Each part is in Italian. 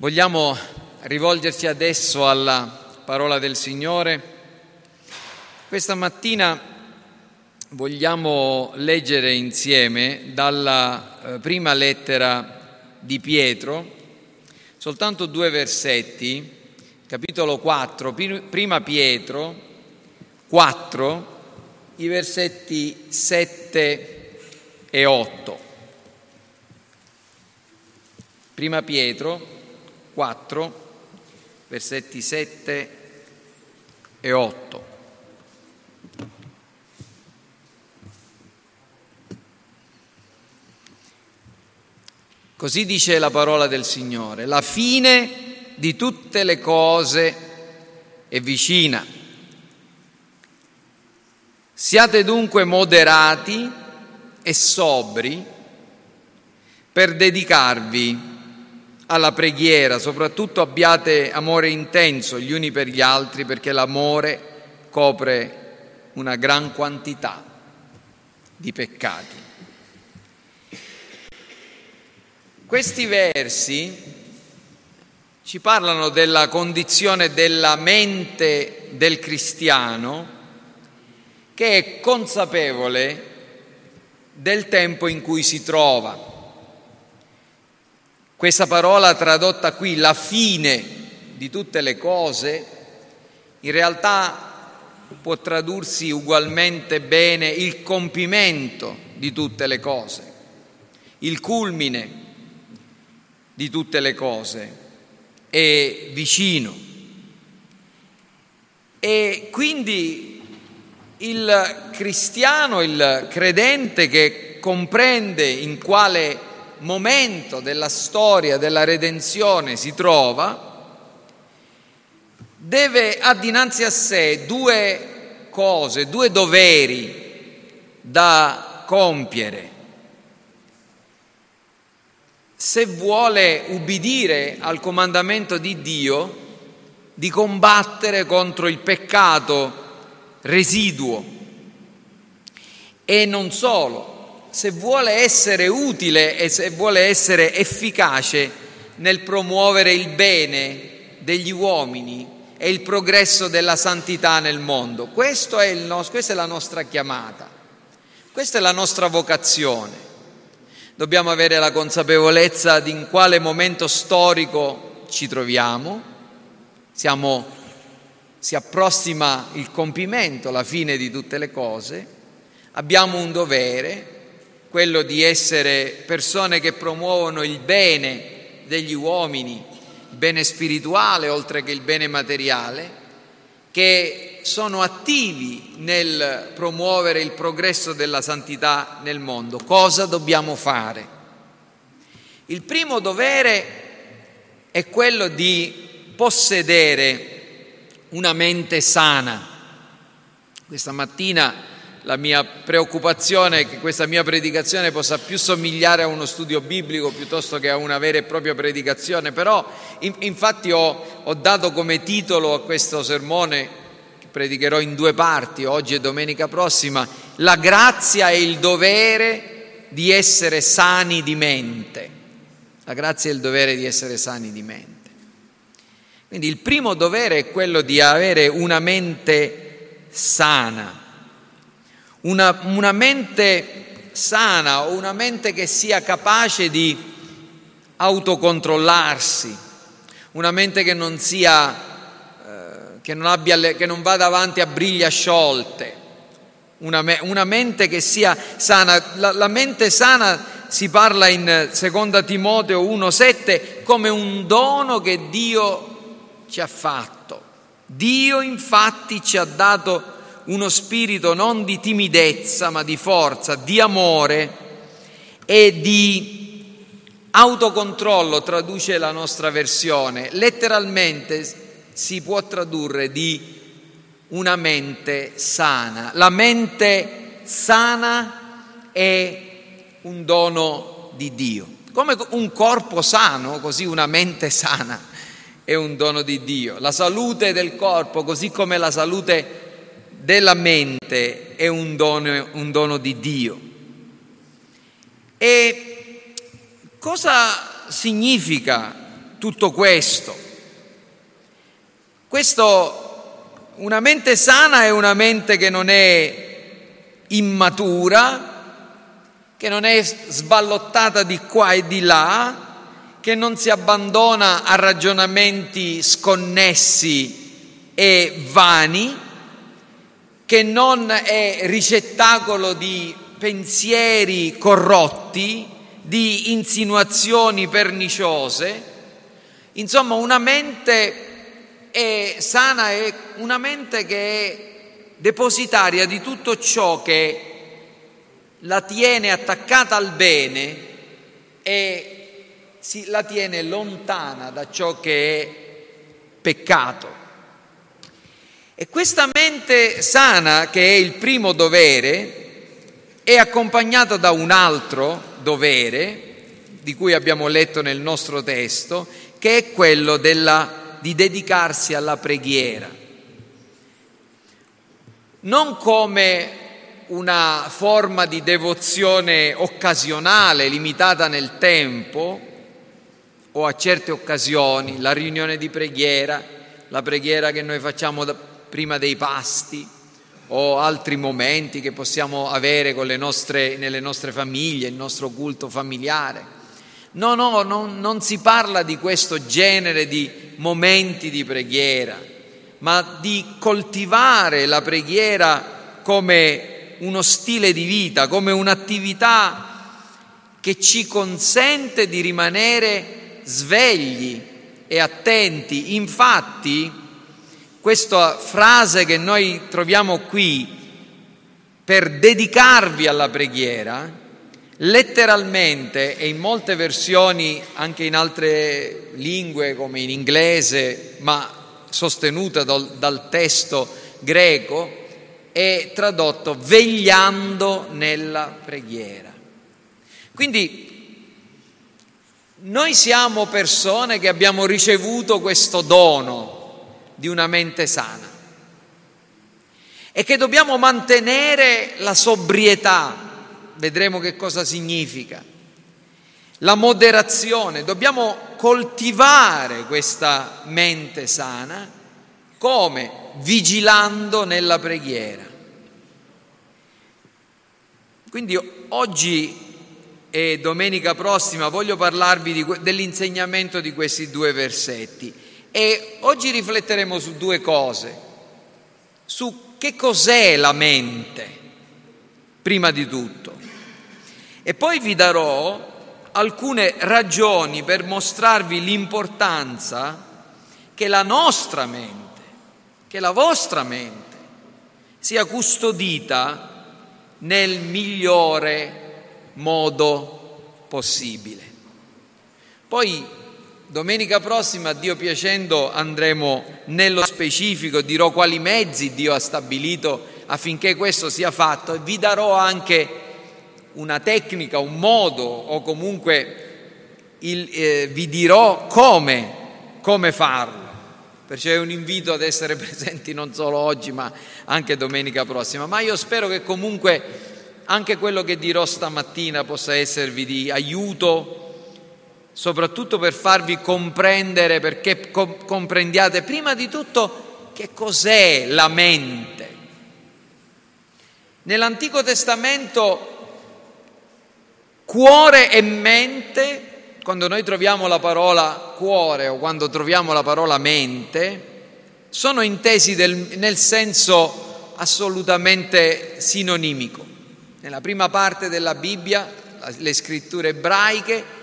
Vogliamo rivolgerci adesso alla parola del Signore. Questa mattina vogliamo leggere insieme dalla eh, prima lettera di Pietro soltanto due versetti, capitolo 4, prima Pietro 4, i versetti 7 e 8. Prima Pietro 4, versetti 7 e 8. Così dice la parola del Signore, la fine di tutte le cose è vicina. Siate dunque moderati e sobri per dedicarvi alla preghiera, soprattutto abbiate amore intenso gli uni per gli altri perché l'amore copre una gran quantità di peccati. Questi versi ci parlano della condizione della mente del cristiano che è consapevole del tempo in cui si trova questa parola tradotta qui, la fine di tutte le cose, in realtà può tradursi ugualmente bene il compimento di tutte le cose, il culmine di tutte le cose, è vicino. E quindi il cristiano, il credente che comprende in quale momento della storia della redenzione si trova, deve ha dinanzi a sé due cose, due doveri da compiere. Se vuole ubbidire al comandamento di Dio di combattere contro il peccato residuo e non solo, se vuole essere utile e se vuole essere efficace nel promuovere il bene degli uomini e il progresso della santità nel mondo. È nostro, questa è la nostra chiamata, questa è la nostra vocazione. Dobbiamo avere la consapevolezza di in quale momento storico ci troviamo, Siamo, si approssima il compimento, la fine di tutte le cose, abbiamo un dovere, quello di essere persone che promuovono il bene degli uomini, il bene spirituale oltre che il bene materiale, che sono attivi nel promuovere il progresso della santità nel mondo. Cosa dobbiamo fare? Il primo dovere è quello di possedere una mente sana. Questa mattina la mia preoccupazione è che questa mia predicazione possa più somigliare a uno studio biblico piuttosto che a una vera e propria predicazione, però in, infatti ho, ho dato come titolo a questo sermone, che predicherò in due parti, oggi e domenica prossima, la grazia e il dovere di essere sani di mente. La grazia e il dovere di essere sani di mente. Quindi il primo dovere è quello di avere una mente sana una, una mente sana o una mente che sia capace di autocontrollarsi, una mente che non sia, eh, che, non abbia, che non vada avanti a briglia sciolte, una, una mente che sia sana. La, la, mente sana si parla in 2 Timoteo 1,7 come un dono che Dio ci ha fatto. Dio infatti ci ha dato uno spirito non di timidezza ma di forza, di amore e di autocontrollo, traduce la nostra versione. Letteralmente si può tradurre di una mente sana. La mente sana è un dono di Dio. Come un corpo sano, così una mente sana è un dono di Dio. La salute del corpo, così come la salute della mente è un dono, un dono di Dio. E cosa significa tutto questo. Questo, una mente sana è una mente che non è immatura, che non è sballottata di qua e di là, che non si abbandona a ragionamenti sconnessi e vani, che non è ricettacolo di pensieri corrotti, di insinuazioni perniciose, insomma una mente è sana, è una mente che è depositaria di tutto ciò che la tiene attaccata al bene e la tiene lontana da ciò che è peccato. E questa mente sana, che è il primo dovere, è accompagnata da un altro dovere, di cui abbiamo letto nel nostro testo, che è quello della, di dedicarsi alla preghiera. Non come una forma di devozione occasionale, limitata nel tempo, o a certe occasioni, la riunione di preghiera, la preghiera che noi facciamo prima dei pasti o altri momenti che possiamo avere nostre, nelle nostre famiglie, il nostro culto familiare. No, no, non, non si parla di questo genere di momenti di preghiera, ma di coltivare la preghiera come uno stile di vita, come un'attività che ci consente di rimanere svegli e attenti. Infatti, questa frase che noi troviamo qui per dedicarvi alla preghiera, letteralmente e in molte versioni, anche in altre lingue come in inglese, ma sostenuta dal, dal testo greco, è tradotto vegliando nella preghiera. Quindi noi siamo persone che abbiamo ricevuto questo dono di una mente sana. E che dobbiamo mantenere la sobrietà, vedremo che cosa significa, la moderazione, dobbiamo coltivare questa mente sana come? Vigilando nella preghiera. Quindi oggi e domenica prossima voglio parlarvi di, dell'insegnamento di questi due versetti e oggi rifletteremo su due cose, su che cos'è la mente, prima di tutto, e poi vi darò alcune ragioni per mostrarvi l'importanza che la nostra mente, che la vostra mente sia custodita nel migliore modo possibile. Poi domenica prossima, Dio piacendo, andremo nello specifico, dirò quali mezzi Dio ha stabilito affinché questo sia fatto e vi darò anche una tecnica, un modo o comunque il, eh, vi dirò come, come farlo. Perciò è un invito ad essere presenti non solo oggi ma anche domenica prossima. Ma io spero che comunque anche quello che dirò stamattina possa esservi di aiuto, soprattutto per farvi comprendere, perché com- comprendiate prima di tutto che cos'è la mente. Nell'Antico Testamento cuore e mente, quando noi troviamo la parola cuore o quando troviamo la parola mente, sono intesi del, nel senso assolutamente sinonimico. Nella prima parte della Bibbia, le scritture ebraiche,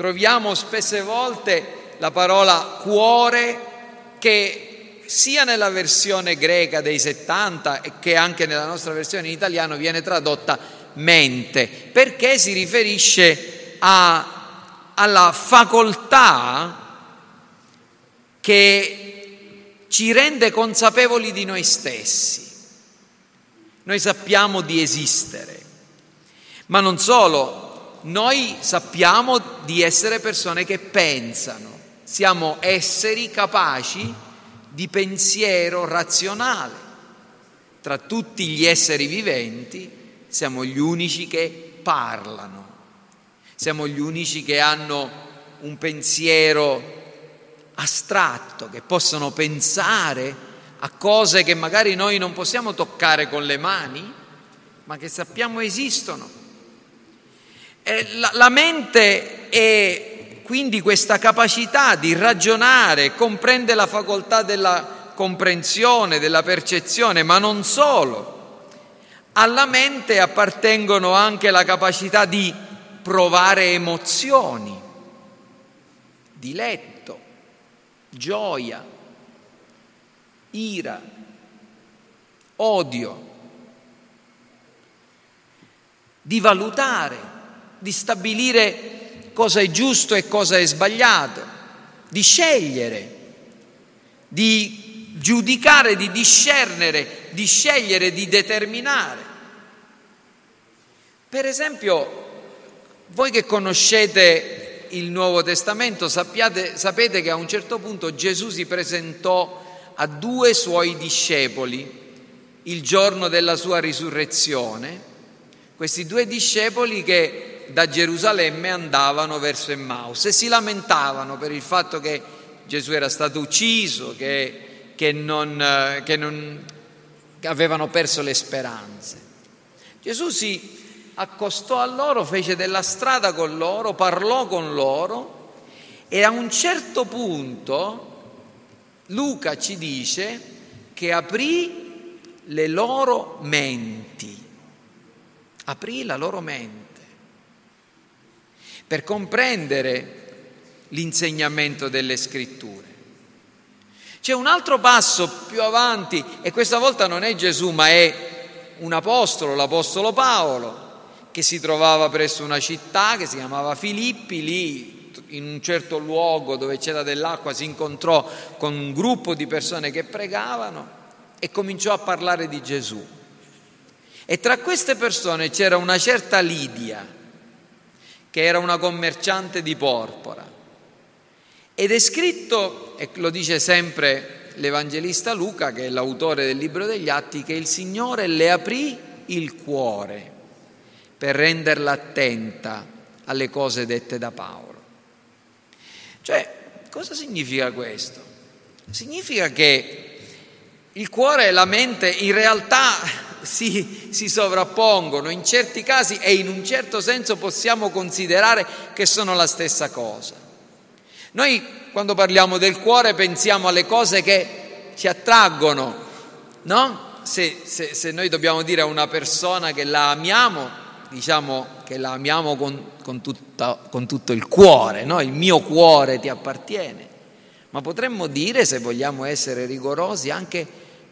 troviamo spesse volte la parola cuore che sia nella versione greca dei 70 e che anche nella nostra versione in italiano viene tradotta mente, perché si riferisce a, alla facoltà che ci rende consapevoli di noi stessi. Noi sappiamo di esistere, ma non solo, noi sappiamo di essere persone che pensano, siamo esseri capaci di pensiero razionale. Tra tutti gli esseri viventi siamo gli unici che parlano, siamo gli unici che hanno un pensiero astratto, che possono pensare a cose che magari noi non possiamo toccare con le mani, ma che sappiamo esistono. La, la mente è quindi questa capacità di ragionare, comprende la facoltà della comprensione, della percezione, ma non solo. Alla mente appartengono anche la capacità di provare emozioni, diletto, gioia, ira, odio, di valutare, di stabilire cosa è giusto e cosa è sbagliato, di scegliere, di giudicare, di discernere, di scegliere, di determinare. Per esempio, voi che conoscete il Nuovo Testamento sappiate, sapete che a un certo punto Gesù si presentò a due suoi discepoli il giorno della sua risurrezione, questi due discepoli che da Gerusalemme andavano verso Emmaus e si lamentavano per il fatto che Gesù era stato ucciso, che, che, non, che non che avevano perso le speranze. Gesù si accostò a loro, fece della strada con loro, parlò con loro e a un certo punto Luca ci dice che aprì le loro menti, aprì la loro mente per comprendere l'insegnamento delle scritture. C'è un altro passo più avanti e questa volta non è Gesù ma è un apostolo, l'apostolo Paolo, che si trovava presso una città che si chiamava Filippi, lì in un certo luogo dove c'era dell'acqua si incontrò con un gruppo di persone che pregavano e cominciò a parlare di Gesù. E tra queste persone c'era una certa Lidia, che era una commerciante di porpora. Ed è scritto, e lo dice sempre l'Evangelista Luca, che è l'autore del libro degli Atti, che il Signore le aprì il cuore per renderla attenta alle cose dette da Paolo. Cioè, cosa significa questo? Significa che il cuore e la mente in realtà si, si, sovrappongono in certi casi e in un certo senso possiamo considerare che sono la stessa cosa. Noi quando parliamo del cuore pensiamo alle cose che ci attraggono, no? Se, se, se noi dobbiamo dire a una persona che la amiamo, diciamo che la amiamo con, con, tutta, con tutto il cuore, no? il mio cuore ti appartiene, ma potremmo dire, se vogliamo essere rigorosi, anche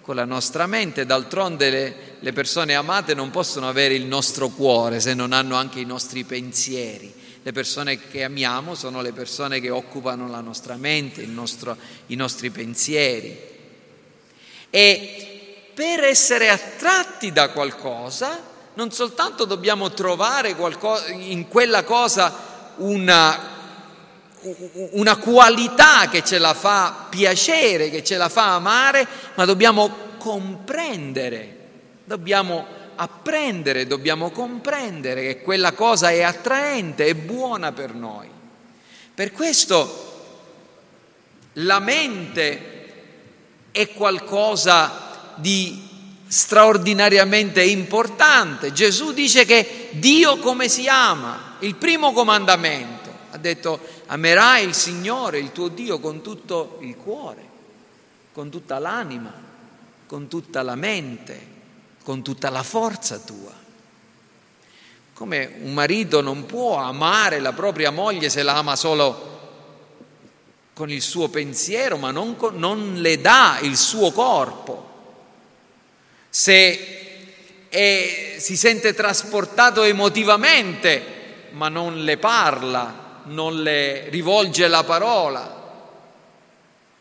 con la nostra mente, d'altronde le, le persone amate non possono avere il nostro cuore se non hanno anche i nostri pensieri. Le persone che amiamo sono le persone che occupano la nostra mente, nostro, i nostri pensieri. E per essere attratti da qualcosa non soltanto dobbiamo trovare in quella cosa una, una qualità che ce la fa piacere, che ce la fa amare, ma dobbiamo comprendere, dobbiamo apprendere, dobbiamo comprendere che quella cosa è attraente, è buona per noi. Per questo la mente è qualcosa di straordinariamente importante. Gesù dice che Dio come si ama, il primo comandamento, ha detto amerai il Signore, il tuo Dio, con tutto il cuore, con tutta l'anima, con tutta la mente, con tutta la forza tua. Come un marito non può amare la propria moglie se la ama solo con il suo pensiero, ma non, non le dà il suo corpo se è, si sente trasportato emotivamente, ma non le parla, non le rivolge la parola,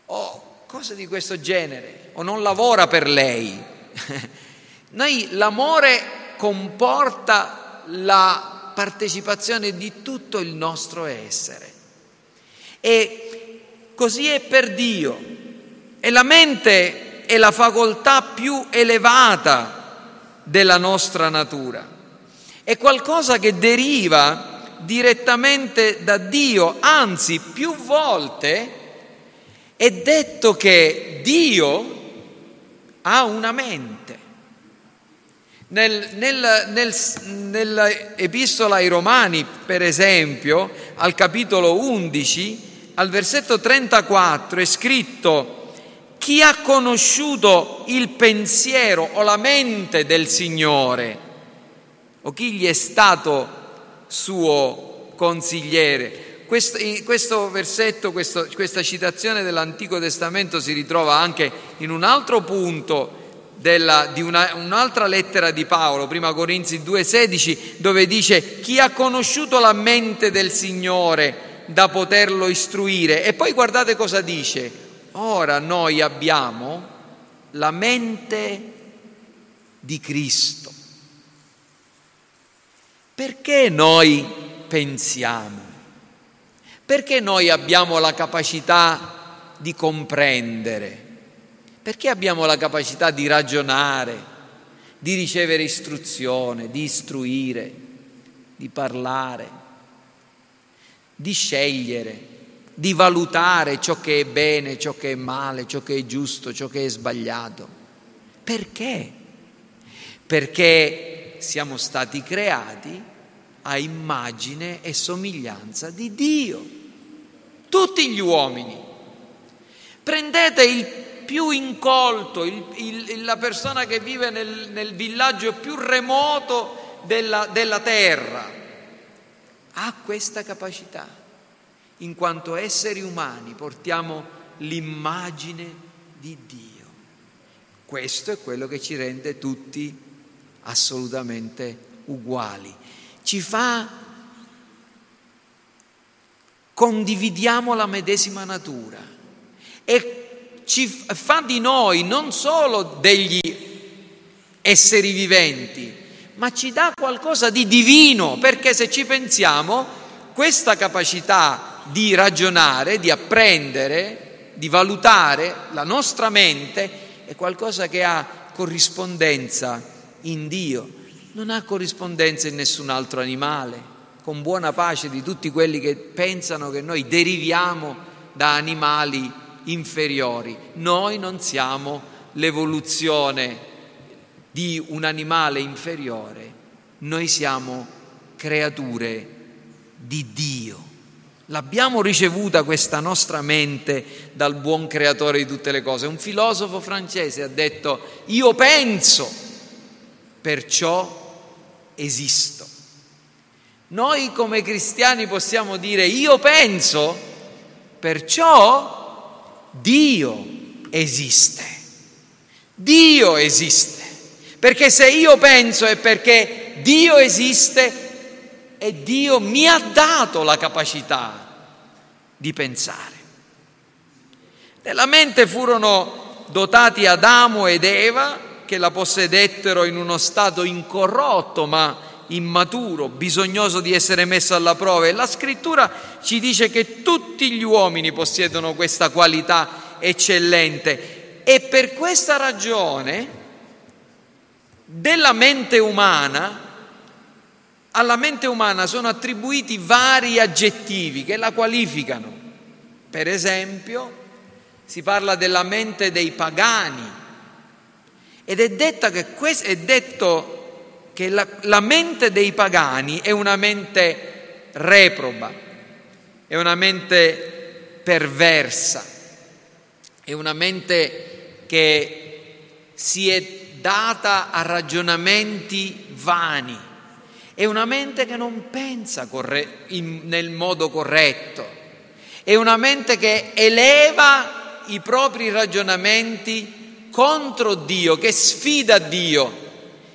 o cose di questo genere, o non lavora per lei. Noi l'amore comporta la partecipazione di tutto il nostro essere. E così è per Dio. E la mente è la facoltà più elevata della nostra natura. È qualcosa che deriva direttamente da Dio, anzi più volte è detto che Dio ha una mente. Nel, nel, nel, nell'epistola ai Romani, per esempio, al capitolo 11, al versetto 34 è scritto chi ha conosciuto il pensiero o la mente del Signore o chi gli è stato suo consigliere. Questo, questo versetto, questo, questa citazione dell'Antico Testamento si ritrova anche in un altro punto della, di una, un'altra lettera di Paolo, prima Corinzi 2,16, dove dice chi ha conosciuto la mente del Signore da poterlo istruire. E poi guardate cosa dice, ora noi abbiamo la mente di Cristo. Perché noi pensiamo? Perché noi abbiamo la capacità di comprendere? Perché abbiamo la capacità di ragionare, di ricevere istruzione, di istruire, di parlare, di scegliere, di valutare ciò che è bene, ciò che è male, ciò che è giusto, ciò che è sbagliato? Perché? Perché siamo stati creati a immagine e somiglianza di Dio tutti gli uomini. Prendete il più incolto, il, il, la persona che vive nel, nel villaggio più remoto della, della terra, ha questa capacità. In quanto esseri umani portiamo l'immagine di Dio. Questo è quello che ci rende tutti assolutamente uguali. Ci fa condividiamo la medesima natura e ci fa di noi non solo degli esseri viventi, ma ci dà qualcosa di divino, perché se ci pensiamo, questa capacità di ragionare, di apprendere, di valutare la nostra mente è qualcosa che ha corrispondenza in Dio, non ha corrispondenza in nessun altro animale con buona pace di tutti quelli che pensano che noi deriviamo da animali inferiori. Noi non siamo l'evoluzione di un animale inferiore, noi siamo creature di Dio. L'abbiamo ricevuta questa nostra mente dal buon creatore di tutte le cose. Un filosofo francese ha detto, io penso, perciò esisto. Noi come cristiani possiamo dire io penso, perciò Dio esiste. Dio esiste. Perché se io penso è perché Dio esiste e Dio mi ha dato la capacità di pensare. Nella mente furono dotati Adamo ed Eva che la possedettero in uno stato incorrotto ma immaturo, bisognoso di essere messo alla prova. E la scrittura ci dice che tutti gli uomini possiedono questa qualità eccellente. E per questa ragione della mente umana, alla mente umana sono attribuiti vari aggettivi che la qualificano. Per esempio, si parla della mente dei pagani ed è, che questo, è detto che la, la mente dei pagani è una mente reproba, è una mente perversa, è una mente che si è data a ragionamenti vani, è una mente che non pensa corre- in, nel modo corretto, è una mente che eleva i propri ragionamenti contro Dio, che sfida Dio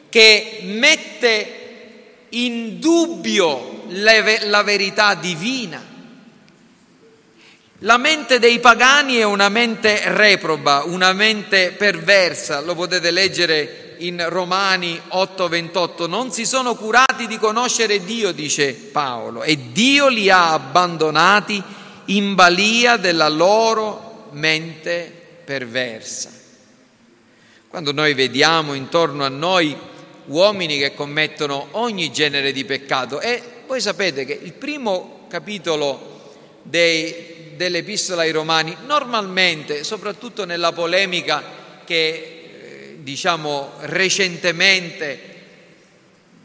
che mette in dubbio la verità divina. La mente dei pagani è una mente reproba, una mente perversa, lo potete leggere in Romani 8:28, non si sono curati di conoscere Dio, dice Paolo, e Dio li ha abbandonati in balia della loro mente perversa. Quando noi vediamo intorno a noi uomini che commettono ogni genere di peccato e Voi sapete che il primo capitolo dei, dell'Epistola ai Romani, normalmente, soprattutto nella polemica che eh, diciamo recentemente,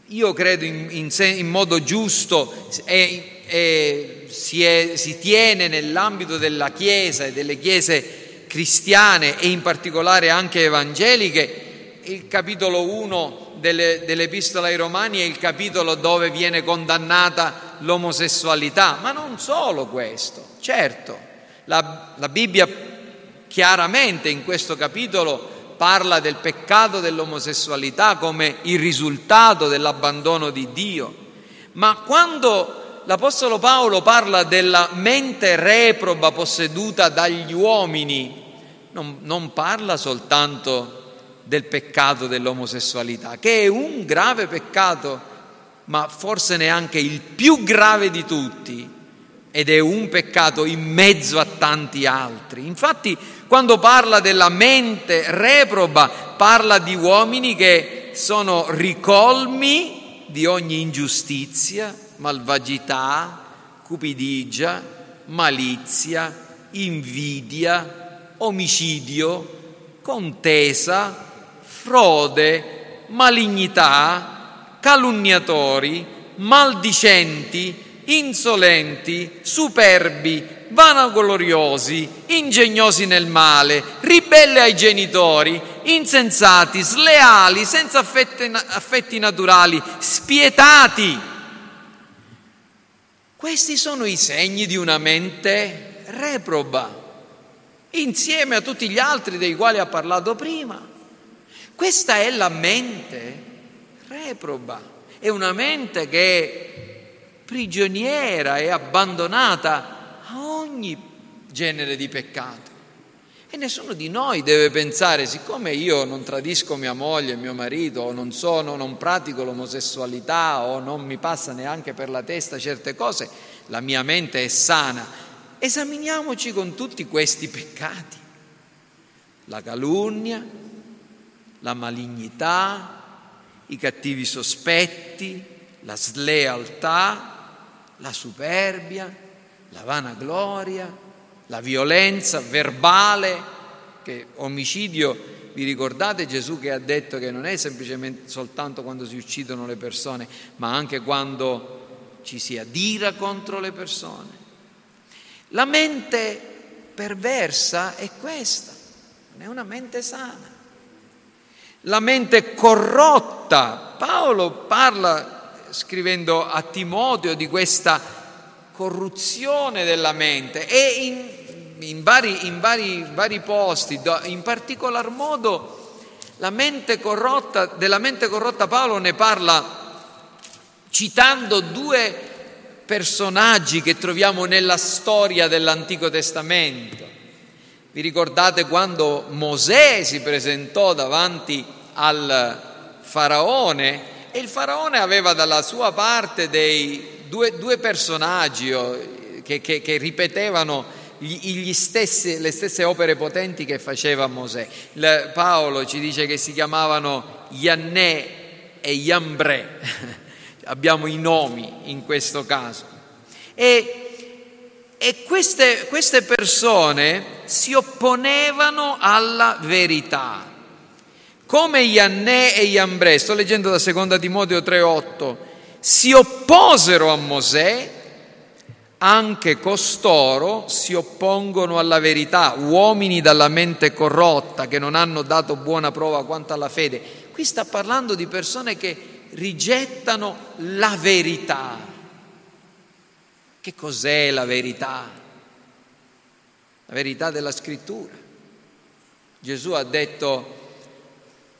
io credo in, in, in modo giusto, è, è, si, è, si tiene nell'ambito della Chiesa e delle chiese cristiane e in particolare anche evangeliche, il capitolo 1 delle, dell'Epistola ai Romani è il capitolo dove viene condannata l'omosessualità, ma non solo questo, certo, la, la Bibbia chiaramente in questo capitolo parla del peccato dell'omosessualità come il risultato dell'abbandono di Dio, ma quando l'Apostolo Paolo parla della mente reproba posseduta dagli uomini, non, non parla soltanto del peccato dell'omosessualità, che è un grave peccato, ma forse neanche il più grave di tutti, ed è un peccato in mezzo a tanti altri. Infatti, quando parla della mente reproba, parla di uomini che sono ricolmi di ogni ingiustizia, malvagità, cupidigia, malizia, invidia, omicidio, contesa, frode, malignità, calunniatori, maldicenti, insolenti, superbi, vanagloriosi, ingegnosi nel male, ribelli ai genitori, insensati, sleali, senza affetti, affetti naturali, spietati. Questi sono i segni di una mente reproba, insieme a tutti gli altri dei quali ha parlato prima. Questa è la mente reproba, è una mente che è prigioniera e abbandonata a ogni genere di peccato. E nessuno di noi deve pensare, siccome io non tradisco mia moglie, mio marito, o non sono, non pratico l'omosessualità, o non mi passa neanche per la testa certe cose, la mia mente è sana. Esaminiamoci con tutti questi peccati. La calunnia, la malignità, i cattivi sospetti, la slealtà, la superbia, la vanagloria, la violenza verbale, che omicidio, vi ricordate Gesù che ha detto che non è semplicemente soltanto quando si uccidono le persone, ma anche quando ci si adira contro le persone. La mente perversa è questa, non è una mente sana la mente corrotta. Paolo parla, scrivendo a Timoteo, di questa corruzione della mente e in, in, vari, in vari, vari, posti, in particolar modo la mente corrotta, della mente corrotta Paolo ne parla citando due personaggi che troviamo nella storia dell'Antico Testamento. Vi ricordate quando Mosè si presentò davanti al faraone e il faraone aveva dalla sua parte dei due, due personaggi oh, che, che, che ripetevano stessi, le stesse opere potenti che faceva Mosè. Il, Paolo ci dice che si chiamavano Iannè e Iambre, abbiamo i nomi in questo caso. E e queste, queste persone si opponevano alla verità. Come Iannè e Iambre, sto leggendo da 2 Timoteo 3,8, si opposero a Mosè, anche costoro si oppongono alla verità, uomini dalla mente corrotta che non hanno dato buona prova quanto alla fede. Qui sta parlando di persone che rigettano la verità. Che cos'è la verità? La verità della scrittura. Gesù ha detto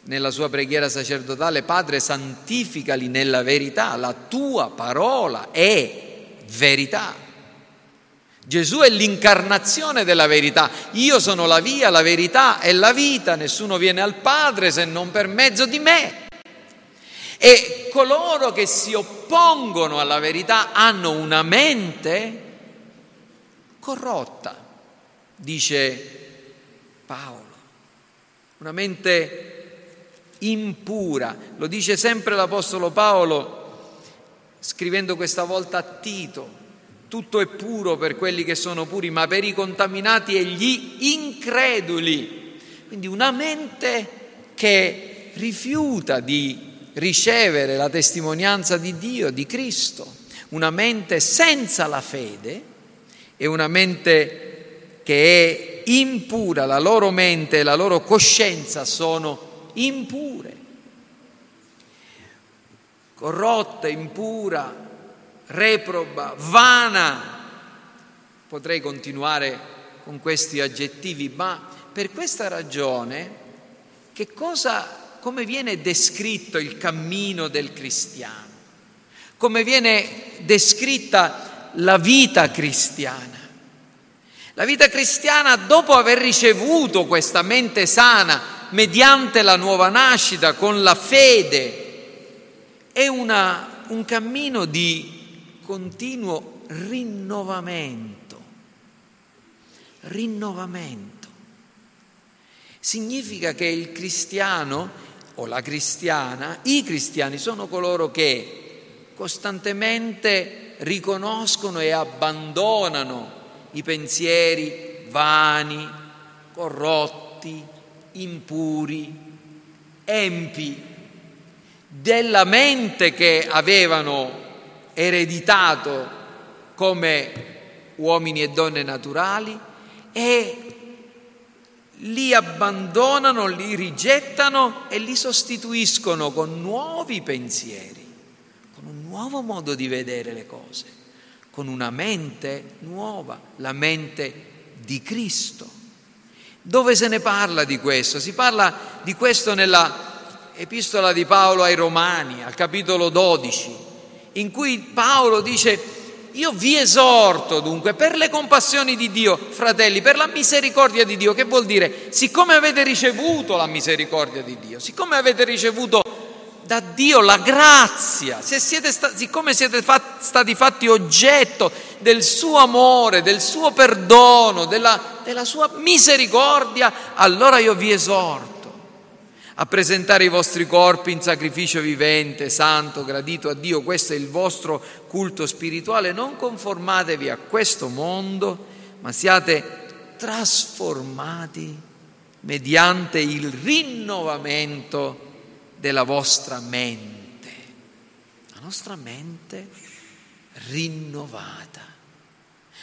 nella sua preghiera sacerdotale, Padre, santificali nella verità, la tua parola è verità. Gesù è l'incarnazione della verità. Io sono la via, la verità e la vita, nessuno viene al Padre se non per mezzo di me. E coloro che si oppongono alla verità hanno una mente corrotta, dice Paolo, una mente impura. Lo dice sempre l'Apostolo Paolo scrivendo questa volta a Tito, tutto è puro per quelli che sono puri, ma per i contaminati e gli increduli. Quindi una mente che rifiuta di ricevere la testimonianza di Dio, di Cristo, una mente senza la fede e una mente che è impura, la loro mente e la loro coscienza sono impure, corrotta, impura, reproba, vana. Potrei continuare con questi aggettivi, ma per questa ragione, che cosa, come viene descritto il cammino del cristiano? Come viene descritta la vita cristiana? La vita cristiana, dopo aver ricevuto questa mente sana mediante la nuova nascita, con la fede, è una, un cammino di continuo rinnovamento. Rinnovamento. Significa che il cristiano o la cristiana, i cristiani sono coloro che costantemente riconoscono e abbandonano i pensieri vani, corrotti, impuri, empi, della mente che avevano ereditato come uomini e donne naturali e li abbandonano, li rigettano e li sostituiscono con nuovi pensieri, con un nuovo modo di vedere le cose, con una mente nuova, la mente di Cristo. Dove se ne parla di questo? Si parla di questo nella epistola di Paolo ai Romani, al capitolo 12 in cui Paolo dice io vi esorto dunque per le compassioni di Dio, fratelli, per la misericordia di Dio, che vuol dire, siccome avete ricevuto la misericordia di Dio, siccome avete ricevuto da Dio la grazia, se siete sta- siccome siete fat- stati fatti oggetto del suo amore, del suo perdono, della, della sua misericordia, allora io vi esorto a presentare i vostri corpi in sacrificio vivente, santo, gradito a Dio. Questo è il vostro culto spirituale. Non conformatevi a questo mondo, ma siate trasformati mediante il rinnovamento della vostra mente. La nostra mente rinnovata.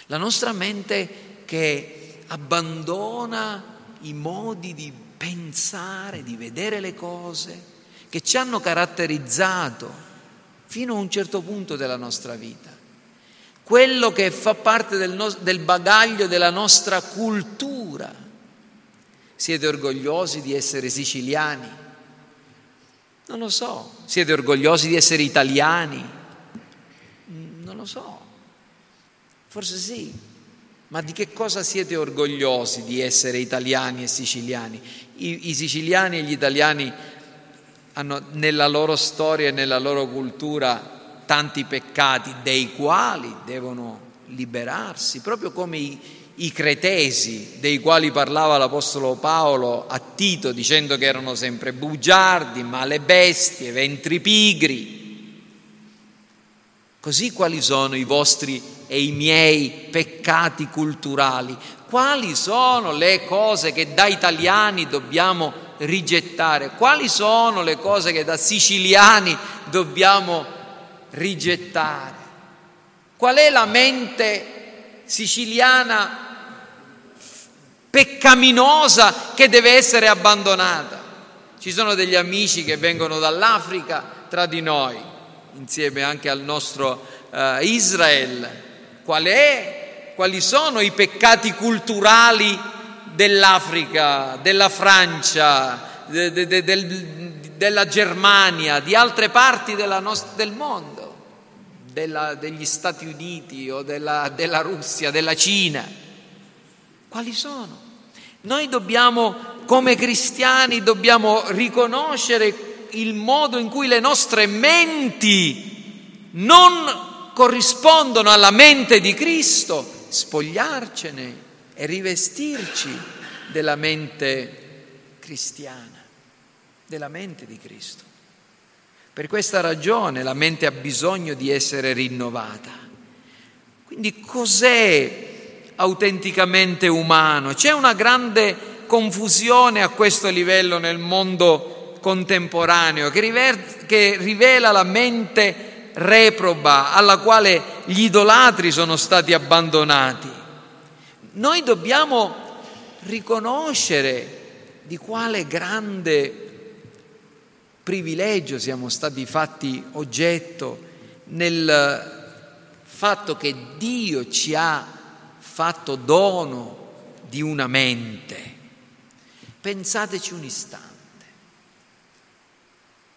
La nostra mente che abbandona i modi di pensare, di vedere le cose che ci hanno caratterizzato fino a un certo punto della nostra vita. Quello che fa parte del, no- del bagaglio della nostra cultura. Siete orgogliosi di essere siciliani? Non lo so. Siete orgogliosi di essere italiani? Non lo so. Forse sì. Ma di che cosa siete orgogliosi di essere italiani e siciliani? I, i siciliani e gli italiani hanno nella loro storia e nella loro cultura tanti peccati dei quali devono liberarsi, proprio come i, i cretesi dei quali parlava l'Apostolo Paolo a Tito dicendo che erano sempre bugiardi, male bestie, ventri pigri. Così quali sono i vostri e i miei peccati culturali? Quali sono le cose che da italiani dobbiamo rigettare? Quali sono le cose che da siciliani dobbiamo rigettare? Qual è la mente siciliana peccaminosa che deve essere abbandonata? Ci sono degli amici che vengono dall'Africa tra di noi, insieme anche al nostro uh, Israel, Qual è, quali sono i peccati culturali dell'Africa, della Francia, de, de, de, del, della Germania, di altre parti nost- del mondo, della, degli Stati Uniti o della, della Russia, della Cina. Quali sono? Noi dobbiamo, come cristiani, dobbiamo riconoscere il modo in cui le nostre menti non corrispondono alla mente di Cristo, spogliarcene e rivestirci della mente cristiana, della mente di Cristo. Per questa ragione la mente ha bisogno di essere rinnovata. Quindi cos'è autenticamente umano? C'è una grande confusione a questo livello nel mondo contemporaneo che, rivela la mente reproba alla quale gli idolatri sono stati abbandonati. Noi dobbiamo riconoscere di quale grande privilegio siamo stati fatti oggetto nel fatto che Dio ci ha fatto dono di una mente. Pensateci un istante.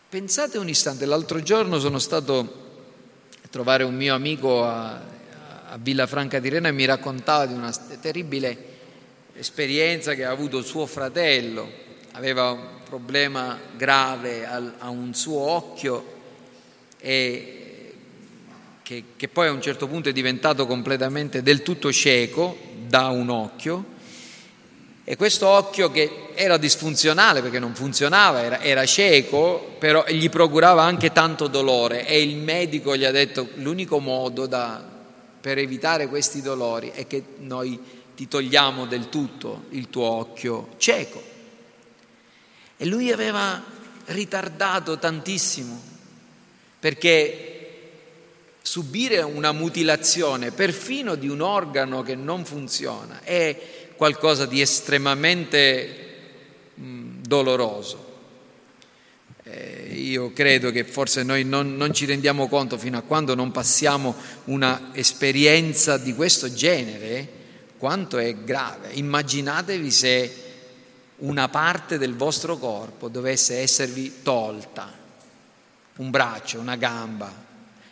Pensate un istante, l'altro giorno sono stato trovare un mio amico a, a Villafranca di Rena e mi raccontava di una terribile esperienza che ha avuto suo fratello, aveva un problema grave al, a un suo occhio e che, che poi a un certo punto è diventato completamente del tutto cieco da un occhio e questo occhio che era disfunzionale perché non funzionava, era, era, cieco, però gli procurava anche tanto dolore e il medico gli ha detto l'unico modo da, per evitare questi dolori è che noi ti togliamo del tutto il tuo occhio cieco. E lui aveva ritardato tantissimo perché subire una mutilazione perfino di un organo che non funziona è qualcosa di estremamente mh, doloroso. Eh, io credo che forse noi non, non ci rendiamo conto fino a quando non passiamo una esperienza di questo genere quanto è grave. Immaginatevi se una parte del vostro corpo dovesse esservi tolta, un braccio, una gamba,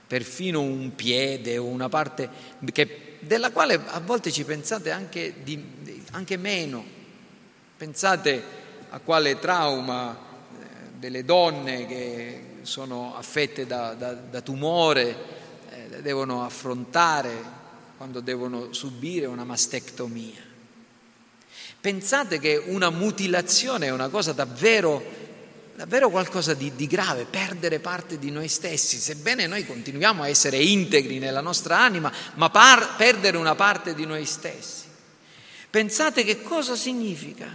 perfino un piede o una parte che, della quale a volte ci pensate anche di, anche meno. Pensate a quale trauma eh, delle donne che sono affette da, da, da tumore eh, devono affrontare quando devono subire una mastectomia. Pensate che una mutilazione è una cosa davvero, davvero qualcosa di, di grave, perdere parte di noi stessi, sebbene noi continuiamo a essere integri nella nostra anima, ma par- perdere una parte di noi stessi. Pensate che cosa significa?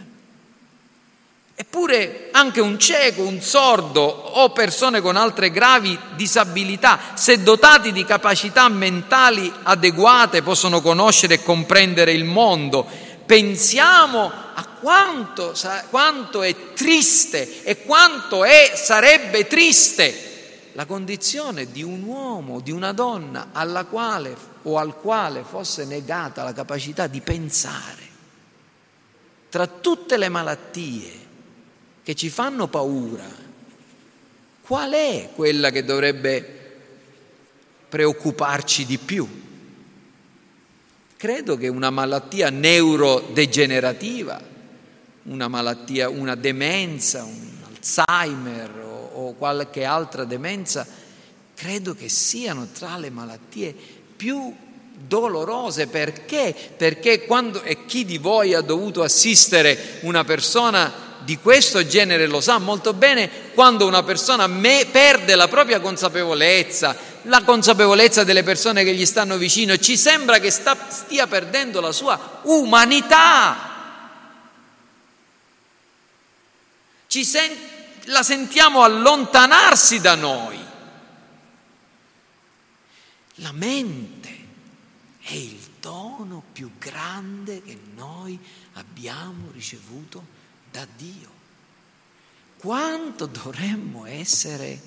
Eppure anche un cieco, un sordo o persone con altre gravi disabilità, se dotati di capacità mentali adeguate, possono conoscere e comprendere il mondo. Pensiamo quanto, quanto è triste e quanto è, sarebbe triste la condizione di un uomo, di una donna alla quale o al quale fosse negata la capacità di pensare tra tutte le malattie che ci fanno paura, qual è quella che dovrebbe preoccuparci di più? Credo che una malattia neurodegenerativa, una malattia, una demenza, un Alzheimer o, o qualche altra demenza, credo che siano tra le malattie più dolorose perché? Perché quando, e chi di voi ha dovuto assistere una persona di questo genere lo sa molto bene, quando una persona me, perde la propria consapevolezza, la consapevolezza delle persone che gli stanno vicino, ci sembra che sta, stia perdendo la sua umanità. Sen, la sentiamo allontanarsi da noi. La mente è il dono più grande che noi abbiamo ricevuto da Dio. Quanto dovremmo essere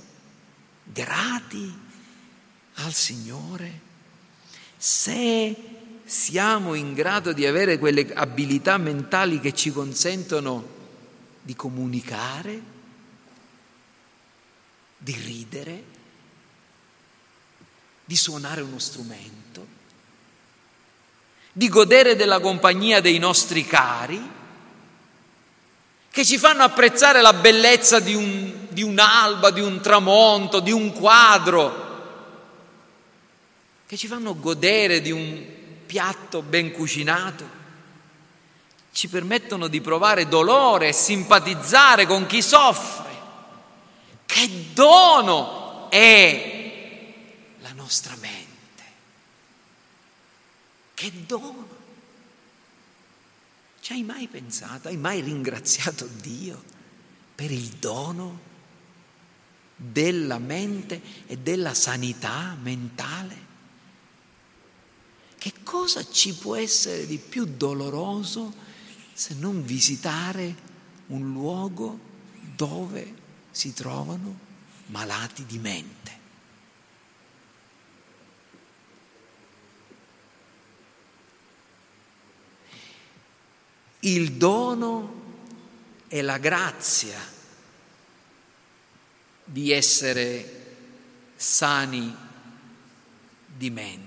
grati al Signore se siamo in grado di avere quelle abilità mentali che ci consentono di comunicare, di ridere, di suonare uno strumento di godere della compagnia dei nostri cari, che ci fanno apprezzare la bellezza di, un, di un'alba, di un tramonto, di un quadro, che ci fanno godere di un piatto ben cucinato, ci permettono di provare dolore e simpatizzare con chi soffre. Che dono è la nostra mente. Che dono! Ci hai mai pensato, hai mai ringraziato Dio per il dono della mente e della sanità mentale? Che cosa ci può essere di più doloroso se non visitare un luogo dove si trovano malati di mente? Il dono è la grazia di essere sani di mente.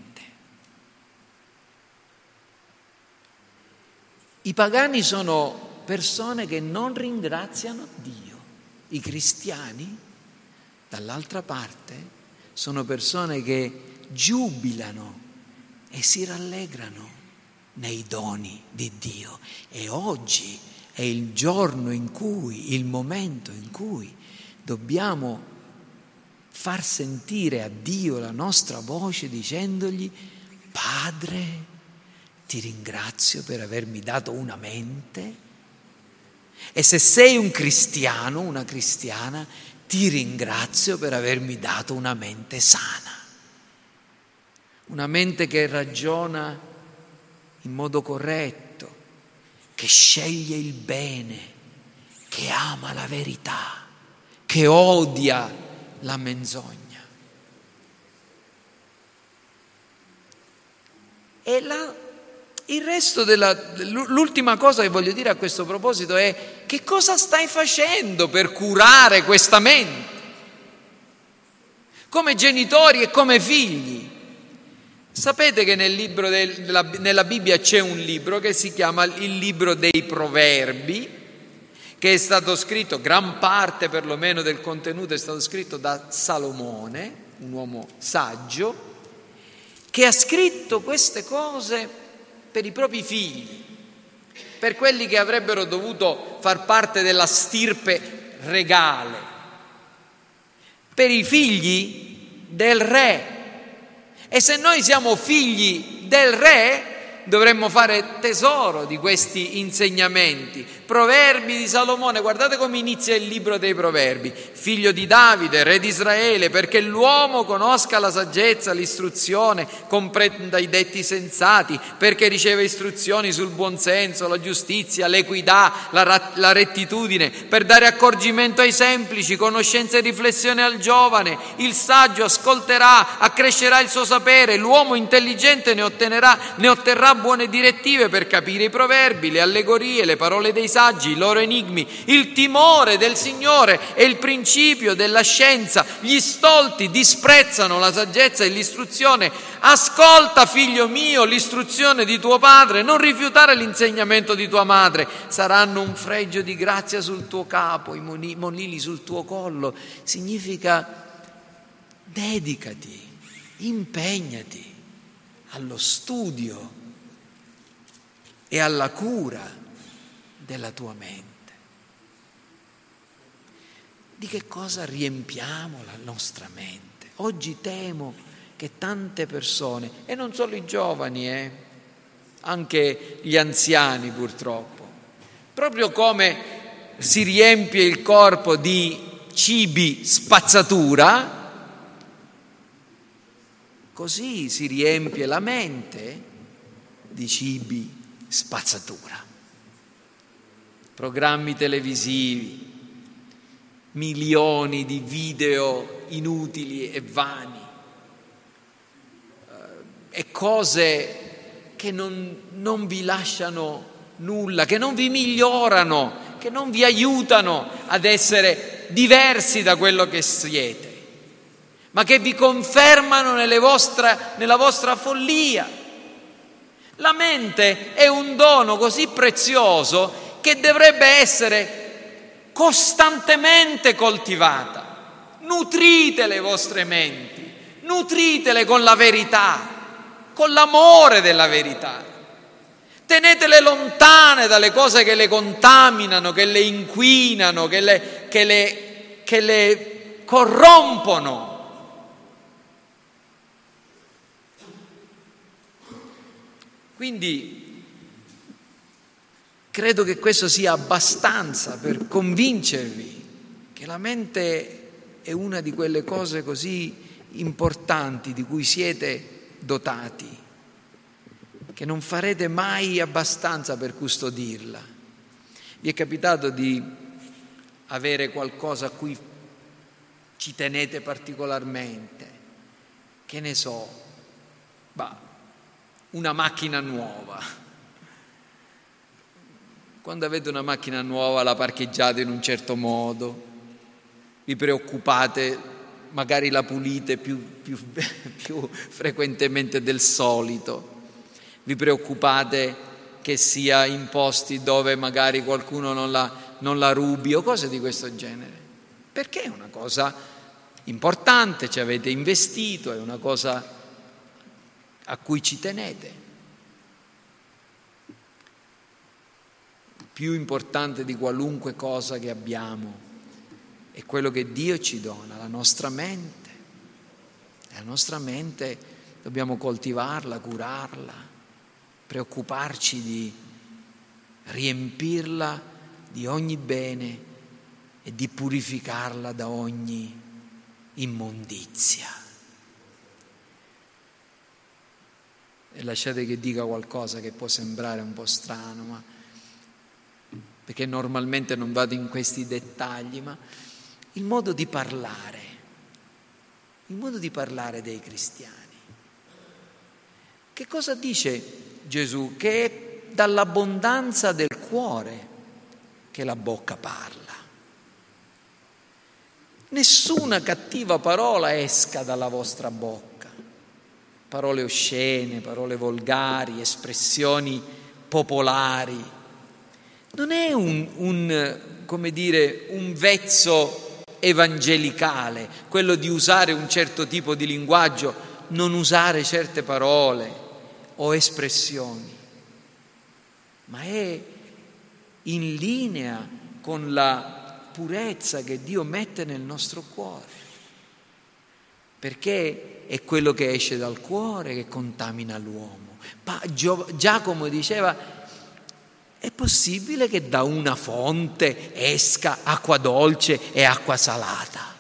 I pagani sono persone che non ringraziano Dio. I cristiani, dall'altra parte, sono persone che giubilano e si rallegrano nei doni di Dio. E oggi è il giorno in cui, il momento in cui dobbiamo far sentire a Dio la nostra voce dicendogli, Padre, ti ringrazio per avermi dato una mente e se sei un cristiano, una cristiana, ti ringrazio per avermi dato una mente sana, una mente che ragiona in modo corretto, che sceglie il bene, che ama la verità, che odia la menzogna. E la il resto della, l'ultima cosa che voglio dire a questo proposito è che cosa stai facendo per curare questa mente? Come genitori e come figli. Sapete che nel del, nella, nella Bibbia c'è un libro che si chiama il libro dei proverbi, che è stato scritto, gran parte perlomeno del contenuto è stato scritto da Salomone, un uomo saggio, che ha scritto queste cose per i propri figli, per quelli che avrebbero dovuto far parte della stirpe regale, per i figli del re. E se noi siamo figli del re, dovremmo fare tesoro di questi insegnamenti. Proverbi di Salomone, guardate come inizia il libro dei proverbi. Figlio di Davide, re di Israele, perché l'uomo conosca la saggezza, l'istruzione, comprenda i detti sensati, perché riceve istruzioni sul buonsenso, la giustizia, l'equità, la, la rettitudine, per dare accorgimento ai semplici, conoscenza e riflessione al giovane. Il saggio ascolterà, accrescerà il suo sapere, l'uomo intelligente ne, ottenerà, ne otterrà buone direttive per capire i proverbi, le allegorie, le parole dei saggi, i loro enigmi. Il timore del Signore è il principio della scienza. Gli stolti disprezzano la saggezza e l'istruzione. Ascolta, figlio mio, l'istruzione di tuo padre, non rifiutare l'insegnamento di tua madre. Saranno un fregio di grazia sul tuo capo, i monili sul tuo collo. Significa dedicati, impegnati allo studio e alla cura della tua mente. Di che cosa riempiamo la nostra mente? Oggi temo che tante persone, e non solo i giovani, eh, anche gli anziani purtroppo, proprio come si riempie il corpo di cibi spazzatura, così si riempie la mente di cibi spazzatura. Programmi televisivi, milioni di video inutili e vani eh, e cose che non, non vi lasciano nulla, che non vi migliorano, che non vi aiutano ad essere diversi da quello che siete, ma che vi confermano vostra, nella vostra follia. La mente è un dono così prezioso che dovrebbe essere costantemente coltivata. Nutrite le vostre menti, nutritele con la verità, con l'amore della verità. Tenetele lontane dalle cose che le contaminano, che le inquinano, che le, che le, che le corrompono. Quindi credo che questo sia abbastanza per convincervi che la mente è una di quelle cose così importanti di cui siete dotati, che non farete mai abbastanza per custodirla. Vi è capitato di avere qualcosa a cui ci tenete particolarmente? Che ne so, bah, una macchina nuova. Quando avete una macchina nuova la parcheggiate in un certo modo, vi preoccupate, magari la pulite più, più, più frequentemente del solito, vi preoccupate che sia in posti dove magari qualcuno non la, non la rubi o cose di questo genere. Perché è una cosa importante, ci avete investito, è una cosa a cui ci tenete. Più importante di qualunque cosa che abbiamo è quello che Dio ci dona, la nostra mente. E la nostra mente dobbiamo coltivarla, curarla, preoccuparci di riempirla di ogni bene e di purificarla da ogni immondizia. e lasciate che dica qualcosa che può sembrare un po' strano, ma perché normalmente non vado in questi dettagli, ma il modo di parlare, il modo di parlare dei cristiani. Che cosa dice Gesù? Che è dall'abbondanza del cuore che la bocca parla. Nessuna cattiva parola esca dalla vostra bocca parole oscene, parole volgari, espressioni popolari. Non è un, un, come dire, un vezzo evangelicale, quello di usare un certo tipo di linguaggio, non usare certe parole o espressioni, ma è in linea con la purezza che Dio mette nel nostro cuore perché è quello che esce dal cuore che contamina l'uomo. Giacomo diceva, è possibile che da una fonte esca acqua dolce e acqua salata?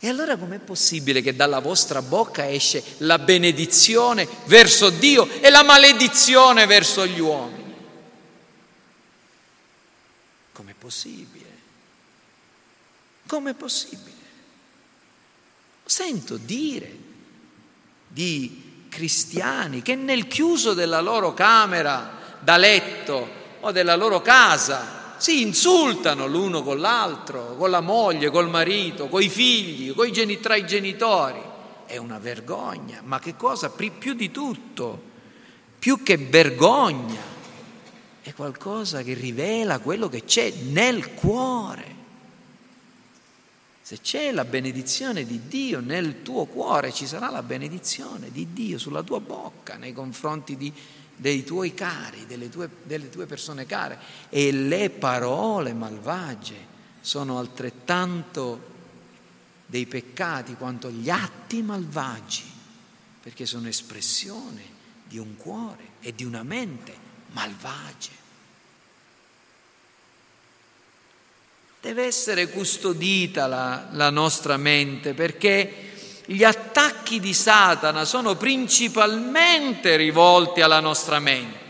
E allora com'è possibile che dalla vostra bocca esce la benedizione verso Dio e la maledizione verso gli uomini? Com'è possibile? Com'è possibile? Sento dire di cristiani che nel chiuso della loro camera da letto o della loro casa si insultano l'uno con l'altro, con la moglie, col marito, coi figli, coi geni- tra i genitori. È una vergogna, ma che cosa? Più di tutto, più che vergogna, è qualcosa che rivela quello che c'è nel cuore. Se c'è la benedizione di Dio nel tuo cuore, ci sarà la benedizione di Dio sulla tua bocca nei confronti di, dei tuoi cari, delle tue, delle tue persone care. E le parole malvagie sono altrettanto dei peccati quanto gli atti malvagi, perché sono espressione di un cuore e di una mente malvagie. Deve essere custodita la, la nostra mente perché gli attacchi di Satana sono principalmente rivolti alla nostra mente.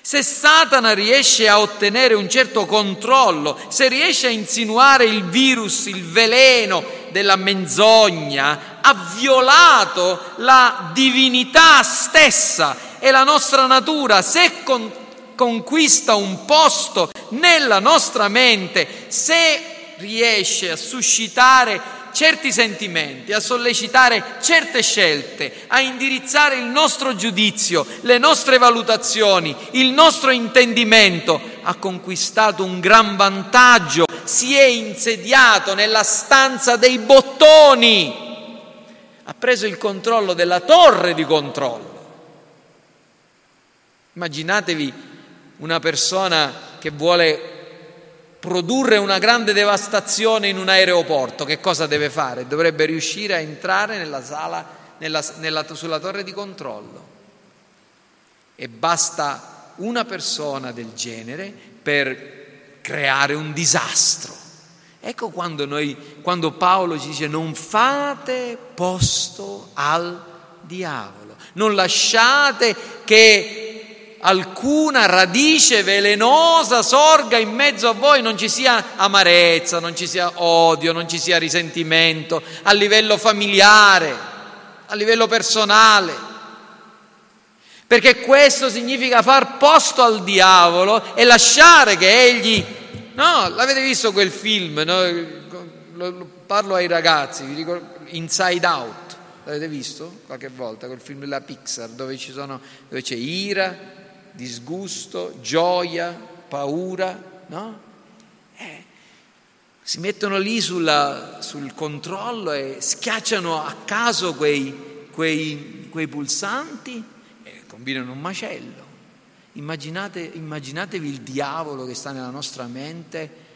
Se Satana riesce a ottenere un certo controllo, se riesce a insinuare il virus, il veleno della menzogna, ha violato la divinità stessa e la nostra natura. Se con, conquista un posto nella nostra mente, se riesce a suscitare certi sentimenti, a sollecitare certe scelte, a indirizzare il nostro giudizio, le nostre valutazioni, il nostro intendimento, ha conquistato un gran vantaggio, si è insediato nella stanza dei bottoni, ha preso il controllo della torre di controllo. Immaginatevi una persona che vuole produrre una grande devastazione in un aeroporto, che cosa deve fare? Dovrebbe riuscire a entrare nella sala, nella, nella, sulla torre di controllo. e basta una persona del genere per creare un disastro. Ecco quando, noi, quando Paolo ci dice non fate posto al diavolo, non lasciate che alcuna radice velenosa sorga in mezzo a voi, non ci sia amarezza, non ci sia odio, non ci sia risentimento a livello familiare, a livello personale. Perché questo significa far posto al diavolo e lasciare che egli... No, l'avete visto quel film? No? Parlo ai ragazzi, Inside Out. L'avete visto qualche volta quel film della Pixar dove, sono, dove c'è ira, disgusto, gioia, paura, no? Eh, si mettono lì sulla, sul controllo e schiacciano a caso quei, quei, quei pulsanti combinano un macello. Immaginate, immaginatevi il diavolo che sta nella nostra mente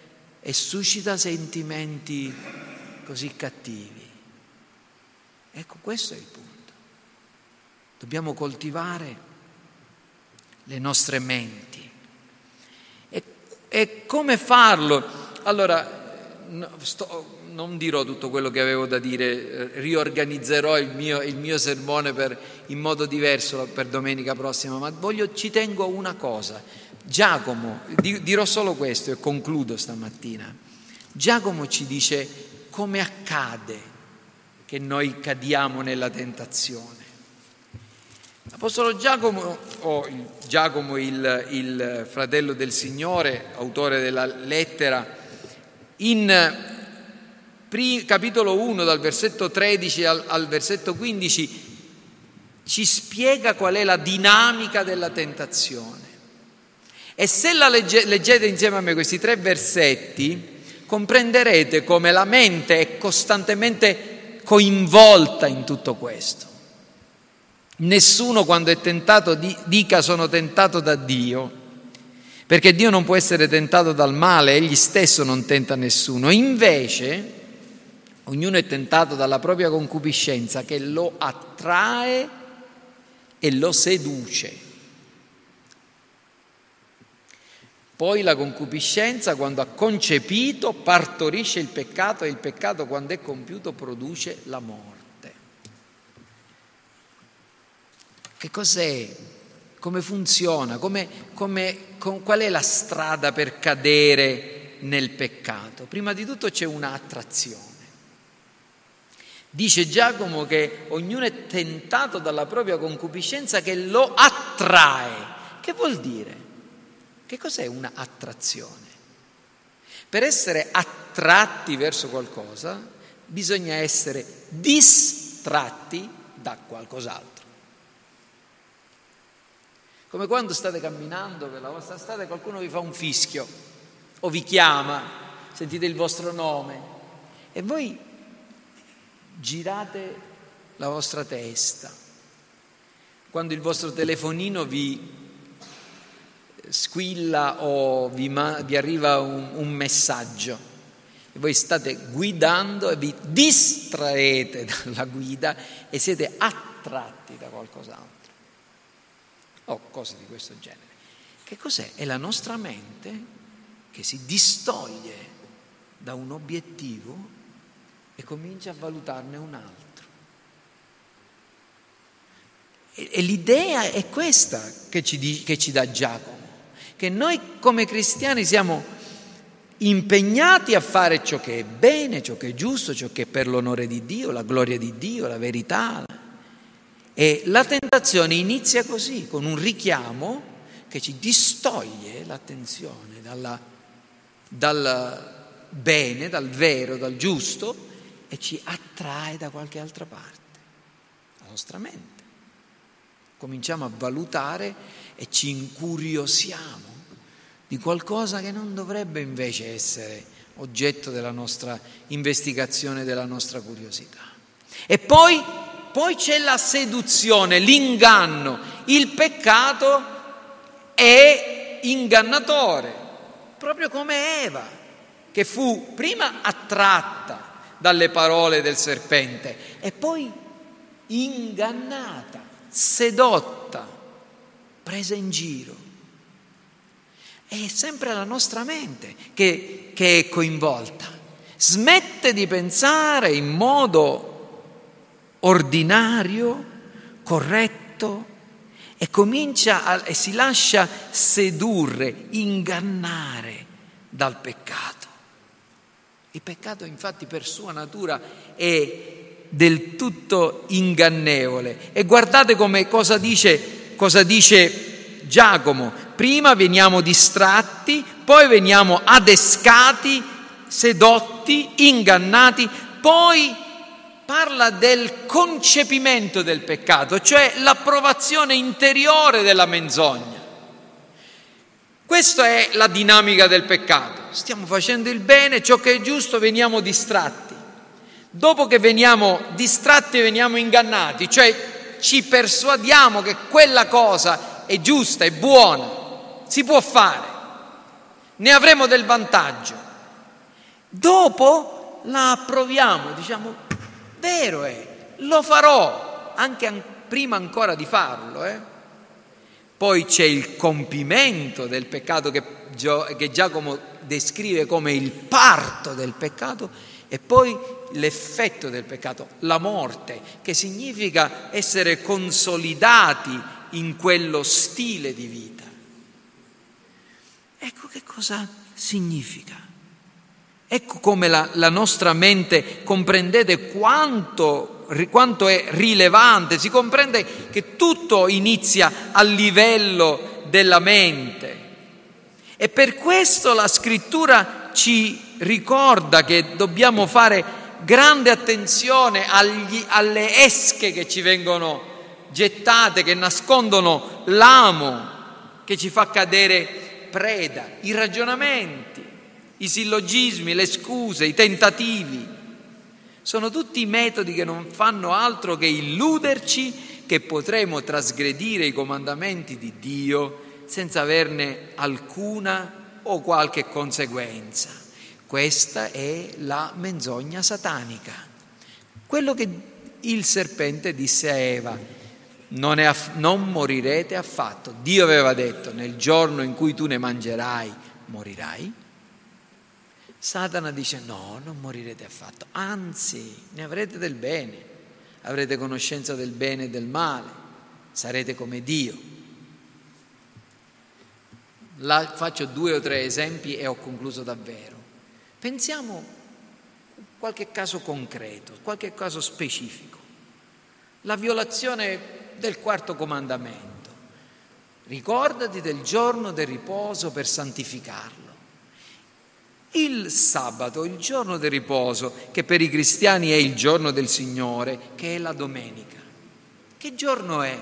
e suscita sentimenti così cattivi. Ecco, questo è il punto. Dobbiamo coltivare le nostre menti. E, e come farlo? Allora, sto, non dirò tutto quello che avevo da dire, eh, riorganizzerò il mio, il mio sermone per, in modo diverso per domenica prossima, ma voglio, ci tengo a una cosa. Giacomo, dirò solo questo e concludo stamattina. Giacomo ci dice come accade che noi cadiamo nella tentazione. L'Apostolo Giacomo, o Giacomo il, il fratello del Signore, autore della lettera, in capitolo 1 dal versetto 13 al, al versetto 15 ci spiega qual è la dinamica della tentazione. E se la legge, leggete insieme a me questi tre versetti, comprenderete come la mente è costantemente coinvolta in tutto questo. Nessuno quando è tentato dica sono tentato da Dio, perché Dio non può essere tentato dal male, egli stesso non tenta nessuno. Invece, Ognuno è tentato dalla propria concupiscenza che lo attrae e lo seduce. Poi la concupiscenza, quando ha concepito, partorisce il peccato e il peccato, quando è compiuto, produce la morte. Che cos'è? Come funziona? Come, come, con, qual è la strada per cadere nel peccato? Prima di tutto c'è un'attrazione. Dice Giacomo che ognuno è tentato dalla propria concupiscenza che lo attrae. Che vuol dire? Che cos'è una attrazione? Per essere attratti verso qualcosa bisogna essere distratti da qualcos'altro. Come quando state camminando per la vostra strada e qualcuno vi fa un fischio o vi chiama, sentite il vostro nome e voi girate la vostra testa. Quando il vostro telefonino vi squilla o vi, ma, vi arriva un, un messaggio e voi state guidando e vi distraete dalla guida e siete attratti da qualcos'altro o cose di questo genere. Che cos'è? È la nostra mente che si distoglie da un obiettivo e comincia a valutarne un altro. E, e l'idea è questa che ci, che ci dà Giacomo, che noi come cristiani siamo impegnati a fare ciò che è bene, ciò che è giusto, ciò che è per l'onore di Dio, la gloria di Dio, la verità. E la tentazione inizia così, con un richiamo che ci distoglie l'attenzione dalla, dal bene, dal vero, dal giusto e ci attrae da qualche altra parte, la nostra mente. Cominciamo a valutare e ci incuriosiamo di qualcosa che non dovrebbe invece essere oggetto della nostra investigazione, della nostra curiosità. E poi, poi c'è la seduzione, l'inganno. Il peccato è ingannatore, proprio come Eva, che fu prima attratta dalle parole del serpente e poi ingannata, sedotta presa in giro. È sempre la nostra mente che, che è coinvolta. Smette di pensare in modo ordinario, corretto, e comincia a, e si lascia sedurre, ingannare dal peccato. Il peccato infatti per sua natura è del tutto ingannevole. E guardate come cosa dice, cosa dice Giacomo. Prima veniamo distratti, poi veniamo adescati, sedotti, ingannati, poi parla del concepimento del peccato, cioè l'approvazione interiore della menzogna. Questa è la dinamica del peccato. Stiamo facendo il bene, ciò che è giusto, veniamo distratti. Dopo che veniamo distratti veniamo ingannati, cioè ci persuadiamo che quella cosa è giusta, è buona, si può fare, ne avremo del vantaggio. Dopo la approviamo, diciamo, vero è, lo farò, anche an- prima ancora di farlo. Eh? Poi c'è il compimento del peccato che, Gio- che Giacomo descrive come il parto del peccato e poi l'effetto del peccato, la morte, che significa essere consolidati in quello stile di vita. Ecco che cosa significa. Ecco come la, la nostra mente, comprendete quanto, quanto è rilevante, si comprende che tutto inizia a livello della mente. E per questo la scrittura ci ricorda che dobbiamo fare grande attenzione agli, alle esche che ci vengono gettate, che nascondono l'amo, che ci fa cadere preda, i ragionamenti, i sillogismi, le scuse, i tentativi. Sono tutti metodi che non fanno altro che illuderci che potremo trasgredire i comandamenti di Dio senza averne alcuna o qualche conseguenza. Questa è la menzogna satanica. Quello che il serpente disse a Eva, non, aff- non, morirete affatto. Dio aveva detto, nel giorno in cui tu ne mangerai, morirai. Satana dice, no, non morirete affatto, anzi, ne avrete del bene, avrete conoscenza del bene e del male, sarete come Dio. La, faccio due o tre esempi e ho concluso davvero. Pensiamo a qualche caso concreto, qualche caso specifico. La violazione del quarto comandamento. Ricordati del giorno del riposo per santificarlo. Il sabato, il giorno del riposo, che per i cristiani è il giorno del Signore, che è la domenica. Che giorno è?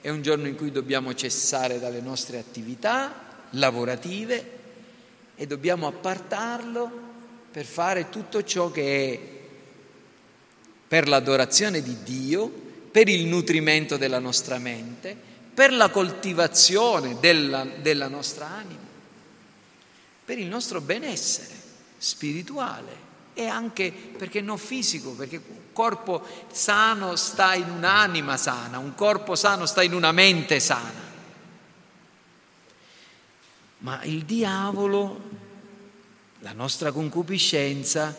È un giorno in cui dobbiamo cessare dalle nostre attività lavorative e dobbiamo appartarlo per fare tutto ciò che è per l'adorazione di Dio, per il nutrimento della nostra mente, per la coltivazione della, della nostra anima, per il nostro benessere spirituale e anche perché non fisico, perché un corpo sano sta in un'anima sana, un corpo sano sta in una mente sana. Ma il diavolo, la nostra concupiscenza,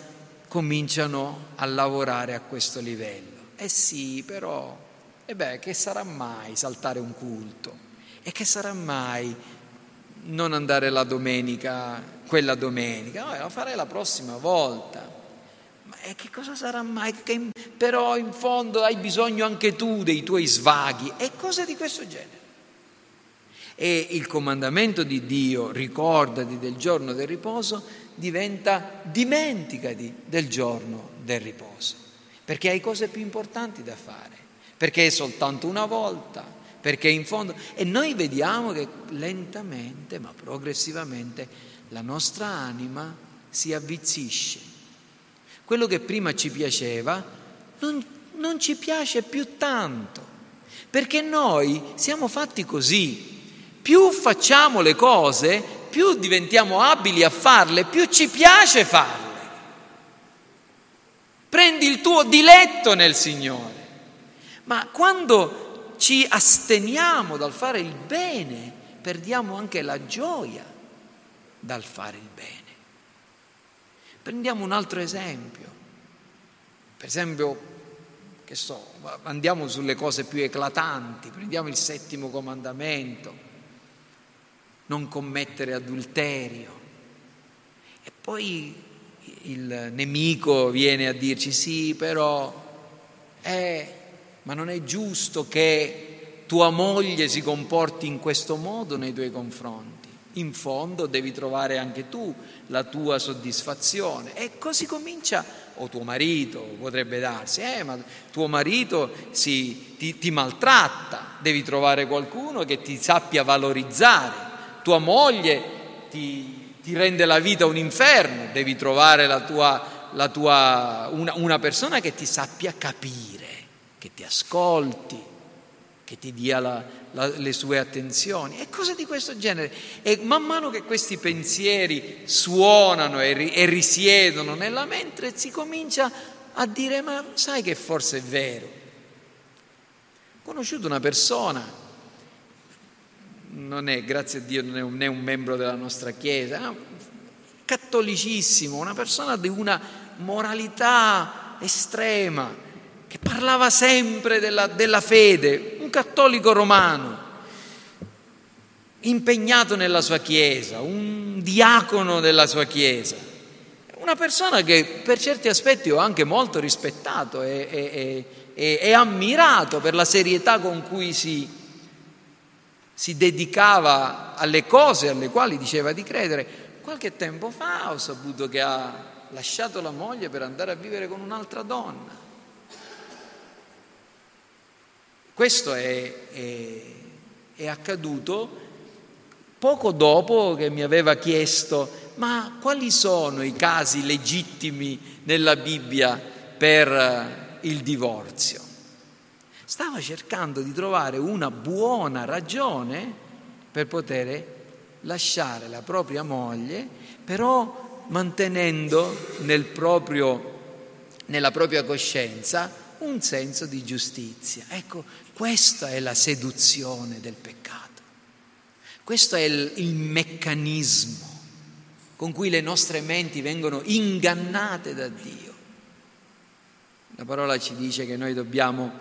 cominciano a lavorare a questo livello. Eh sì, però, e eh beh, che sarà mai saltare un culto? E che sarà mai non andare la domenica, quella domenica? No, la farei la prossima volta. Ma eh, che cosa sarà mai? Che, però in fondo hai bisogno anche tu dei tuoi svaghi e cose di questo genere. E il comandamento di Dio, ricordati del giorno del riposo, diventa dimenticati del giorno del riposo, perché hai cose più importanti da fare, perché è soltanto una volta, perché in fondo... E noi vediamo che lentamente, ma progressivamente, la nostra anima si avvizzisce. Quello che prima ci piaceva non, non ci piace più tanto, perché noi siamo fatti così, più facciamo le cose, più diventiamo abili a farle, più ci piace farle. Prendi il tuo diletto nel Signore. Ma quando ci asteniamo dal fare il bene, perdiamo anche la gioia dal fare il bene. Prendiamo un altro esempio. Per esempio, che so, andiamo sulle cose più eclatanti, prendiamo il settimo comandamento, non commettere adulterio. E poi il nemico viene a dirci sì, però, eh, ma non è giusto che tua moglie si comporti in questo modo nei tuoi confronti. In fondo devi trovare anche tu la tua soddisfazione. E così comincia, o tuo marito potrebbe darsi, eh, ma tuo marito si, ti, ti maltratta, devi trovare qualcuno che ti sappia valorizzare. Tua moglie ti, ti rende la vita un inferno, devi trovare la tua, la tua, una, una persona che ti sappia capire, che ti ascolti, che ti dia la, la, le sue attenzioni e cose di questo genere. E man mano che questi pensieri suonano e, ri, e risiedono nella mente, si comincia a dire: Ma sai che forse è vero? Ho conosciuto una persona non è, grazie a Dio, non è un, è un membro della nostra Chiesa, è cattolicissimo, una persona di una moralità estrema, che parlava sempre della, della fede, un cattolico romano, impegnato nella sua Chiesa, un diacono della sua Chiesa, una persona che per certi aspetti ho anche molto rispettato e, e, e, e ammirato per la serietà con cui si si dedicava alle cose alle quali diceva di credere. Qualche tempo fa ho saputo che ha lasciato la moglie per andare a vivere con un'altra donna. Questo è, è, è accaduto poco dopo che mi aveva chiesto ma quali sono i casi legittimi nella Bibbia per il divorzio? stava cercando di trovare una buona ragione per poter lasciare la propria moglie, però mantenendo nel proprio, nella propria coscienza un senso di giustizia. Ecco, questa è la seduzione del peccato. Questo è il, il meccanismo con cui le nostre menti vengono ingannate da Dio. La parola ci dice che noi dobbiamo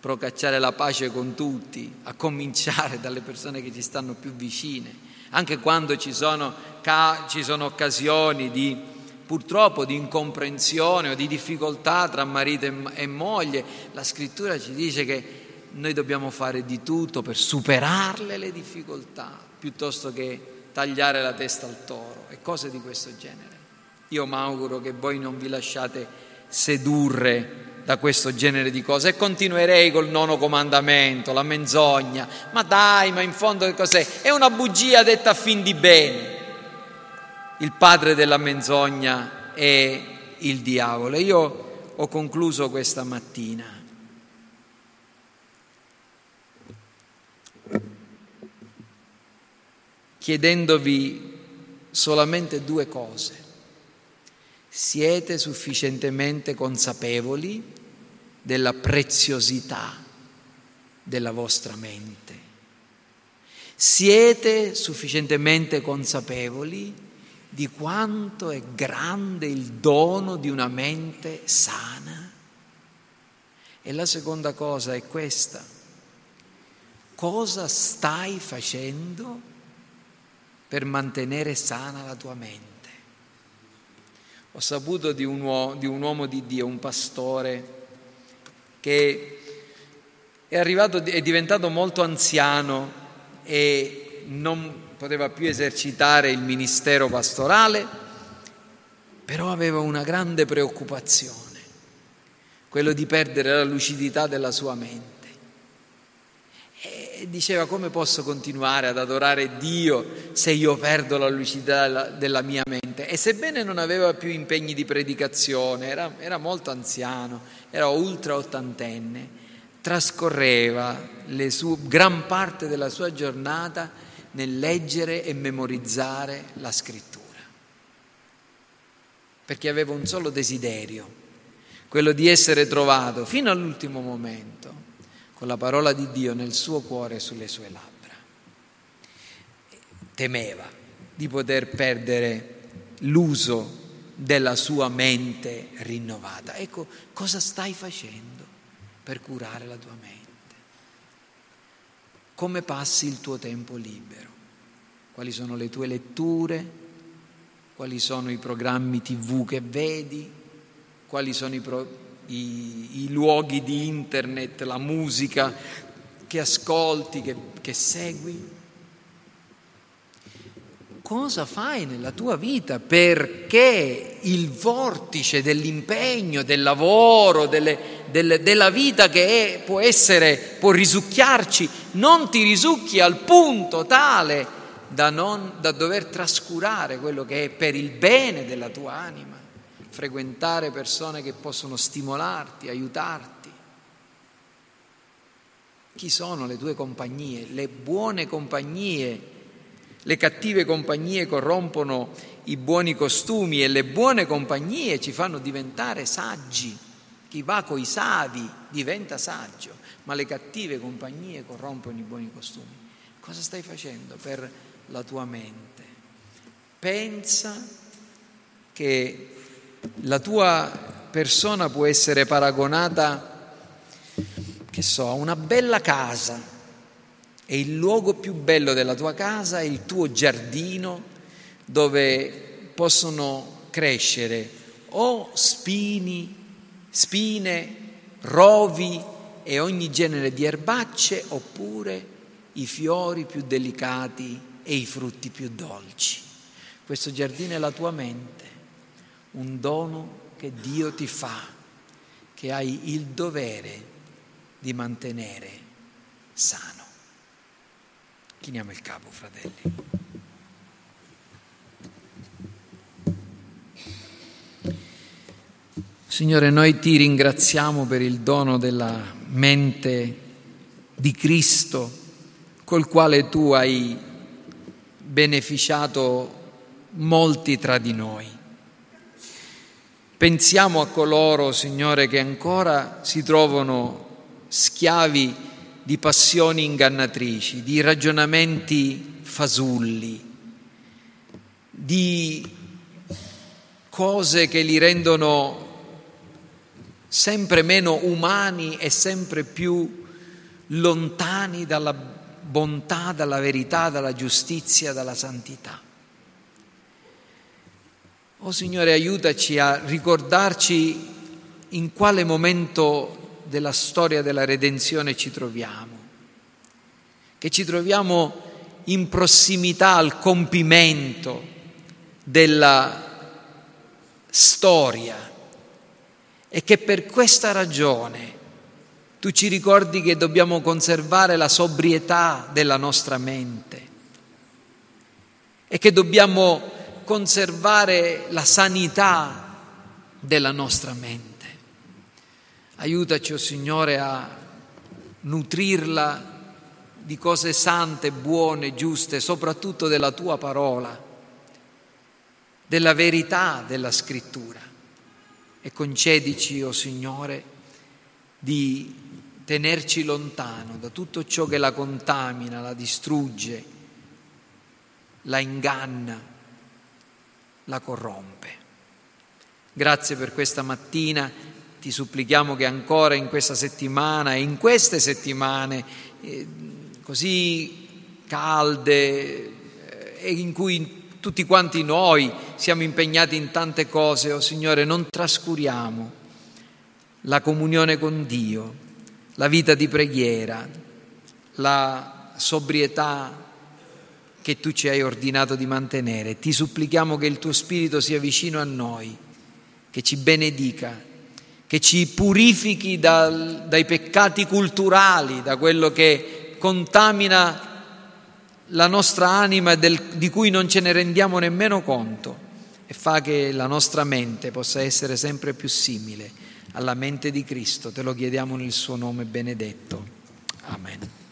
procacciare la pace con tutti, a cominciare dalle persone che ci stanno più vicine, anche quando ci sono, ci sono occasioni di, purtroppo di incomprensione o di difficoltà tra marito e moglie, la scrittura ci dice che noi dobbiamo fare di tutto per superarle le difficoltà, piuttosto che tagliare la testa al toro e cose di questo genere. Io mi auguro che voi non vi lasciate sedurre da questo genere di cose e continuerei col nono comandamento, la menzogna. Ma dai, ma in fondo che cos'è? È una bugia detta a fin di bene. Il padre della menzogna è il diavolo. Io ho concluso questa mattina. chiedendovi solamente due cose. Siete sufficientemente consapevoli della preziosità della vostra mente. Siete sufficientemente consapevoli di quanto è grande il dono di una mente sana? E la seconda cosa è questa. Cosa stai facendo per mantenere sana la tua mente? Ho saputo di un, uomo di, un uomo di Dio, un pastore, che è, arrivato, è diventato molto anziano e non poteva più esercitare il ministero pastorale, però aveva una grande preoccupazione, quello di perdere la lucidità della sua mente. E diceva come posso continuare ad adorare Dio se io perdo la lucidità della mia mente? E sebbene non aveva più impegni di predicazione, era, era molto anziano, era ultra ottantenne, trascorreva sue, gran parte della sua giornata nel leggere e memorizzare la scrittura, perché aveva un solo desiderio, quello di essere trovato fino all'ultimo momento con la parola di Dio nel suo cuore e sulle sue labbra. Temeva di poter perdere l'uso della sua mente rinnovata. Ecco, cosa stai facendo per curare la tua mente? Come passi il tuo tempo libero? Quali sono le tue letture? Quali sono i programmi tv che vedi? Quali sono i, pro- i, i luoghi di internet, la musica che ascolti, che, che segui? cosa fai nella tua vita perché il vortice dell'impegno, del lavoro, delle, delle, della vita che è, può essere, può risucchiarci, non ti risucchi al punto tale da, non, da dover trascurare quello che è per il bene della tua anima, frequentare persone che possono stimolarti, aiutarti. Chi sono le tue compagnie? Le buone compagnie le cattive compagnie corrompono i buoni costumi e le buone compagnie ci fanno diventare saggi. Chi va coi savi diventa saggio, ma le cattive compagnie corrompono i buoni costumi. Cosa stai facendo per la tua mente? Pensa che la tua persona può essere paragonata, che so, a una bella casa e il luogo più bello della tua casa è il tuo giardino dove possono crescere o spini, spine, rovi e ogni genere di erbacce oppure i fiori più delicati e i frutti più dolci. Questo giardino è la tua mente, un dono che Dio ti fa, che hai il dovere di mantenere sano. Chiniamo il capo, fratelli. Signore, noi ti ringraziamo per il dono della mente di Cristo col quale tu hai beneficiato molti tra di noi. Pensiamo a coloro, Signore, che ancora si trovano schiavi di passioni ingannatrici, di ragionamenti fasulli, di cose che li rendono sempre meno umani e sempre più lontani dalla bontà, dalla verità, dalla giustizia, dalla santità. Oh Signore, aiutaci a ricordarci in quale momento della storia della redenzione ci troviamo, che ci troviamo in prossimità al compimento della storia e che per questa ragione tu ci ricordi che dobbiamo conservare la sobrietà della nostra mente e che dobbiamo conservare la sanità della nostra mente. Aiutaci, oh Signore, a nutrirla di cose sante, buone, giuste, soprattutto della tua parola, della verità della scrittura. E concedici, o oh Signore, di tenerci lontano da tutto ciò che la contamina, la distrugge, la inganna, la corrompe. Grazie per questa mattina ti supplichiamo che ancora in questa settimana e in queste settimane eh, così calde eh, e in cui tutti quanti noi siamo impegnati in tante cose, oh Signore, non trascuriamo la comunione con Dio, la vita di preghiera, la sobrietà che tu ci hai ordinato di mantenere. Ti supplichiamo che il tuo Spirito sia vicino a noi, che ci benedica che ci purifichi dal, dai peccati culturali, da quello che contamina la nostra anima del, di cui non ce ne rendiamo nemmeno conto e fa che la nostra mente possa essere sempre più simile alla mente di Cristo. Te lo chiediamo nel suo nome benedetto. Amen.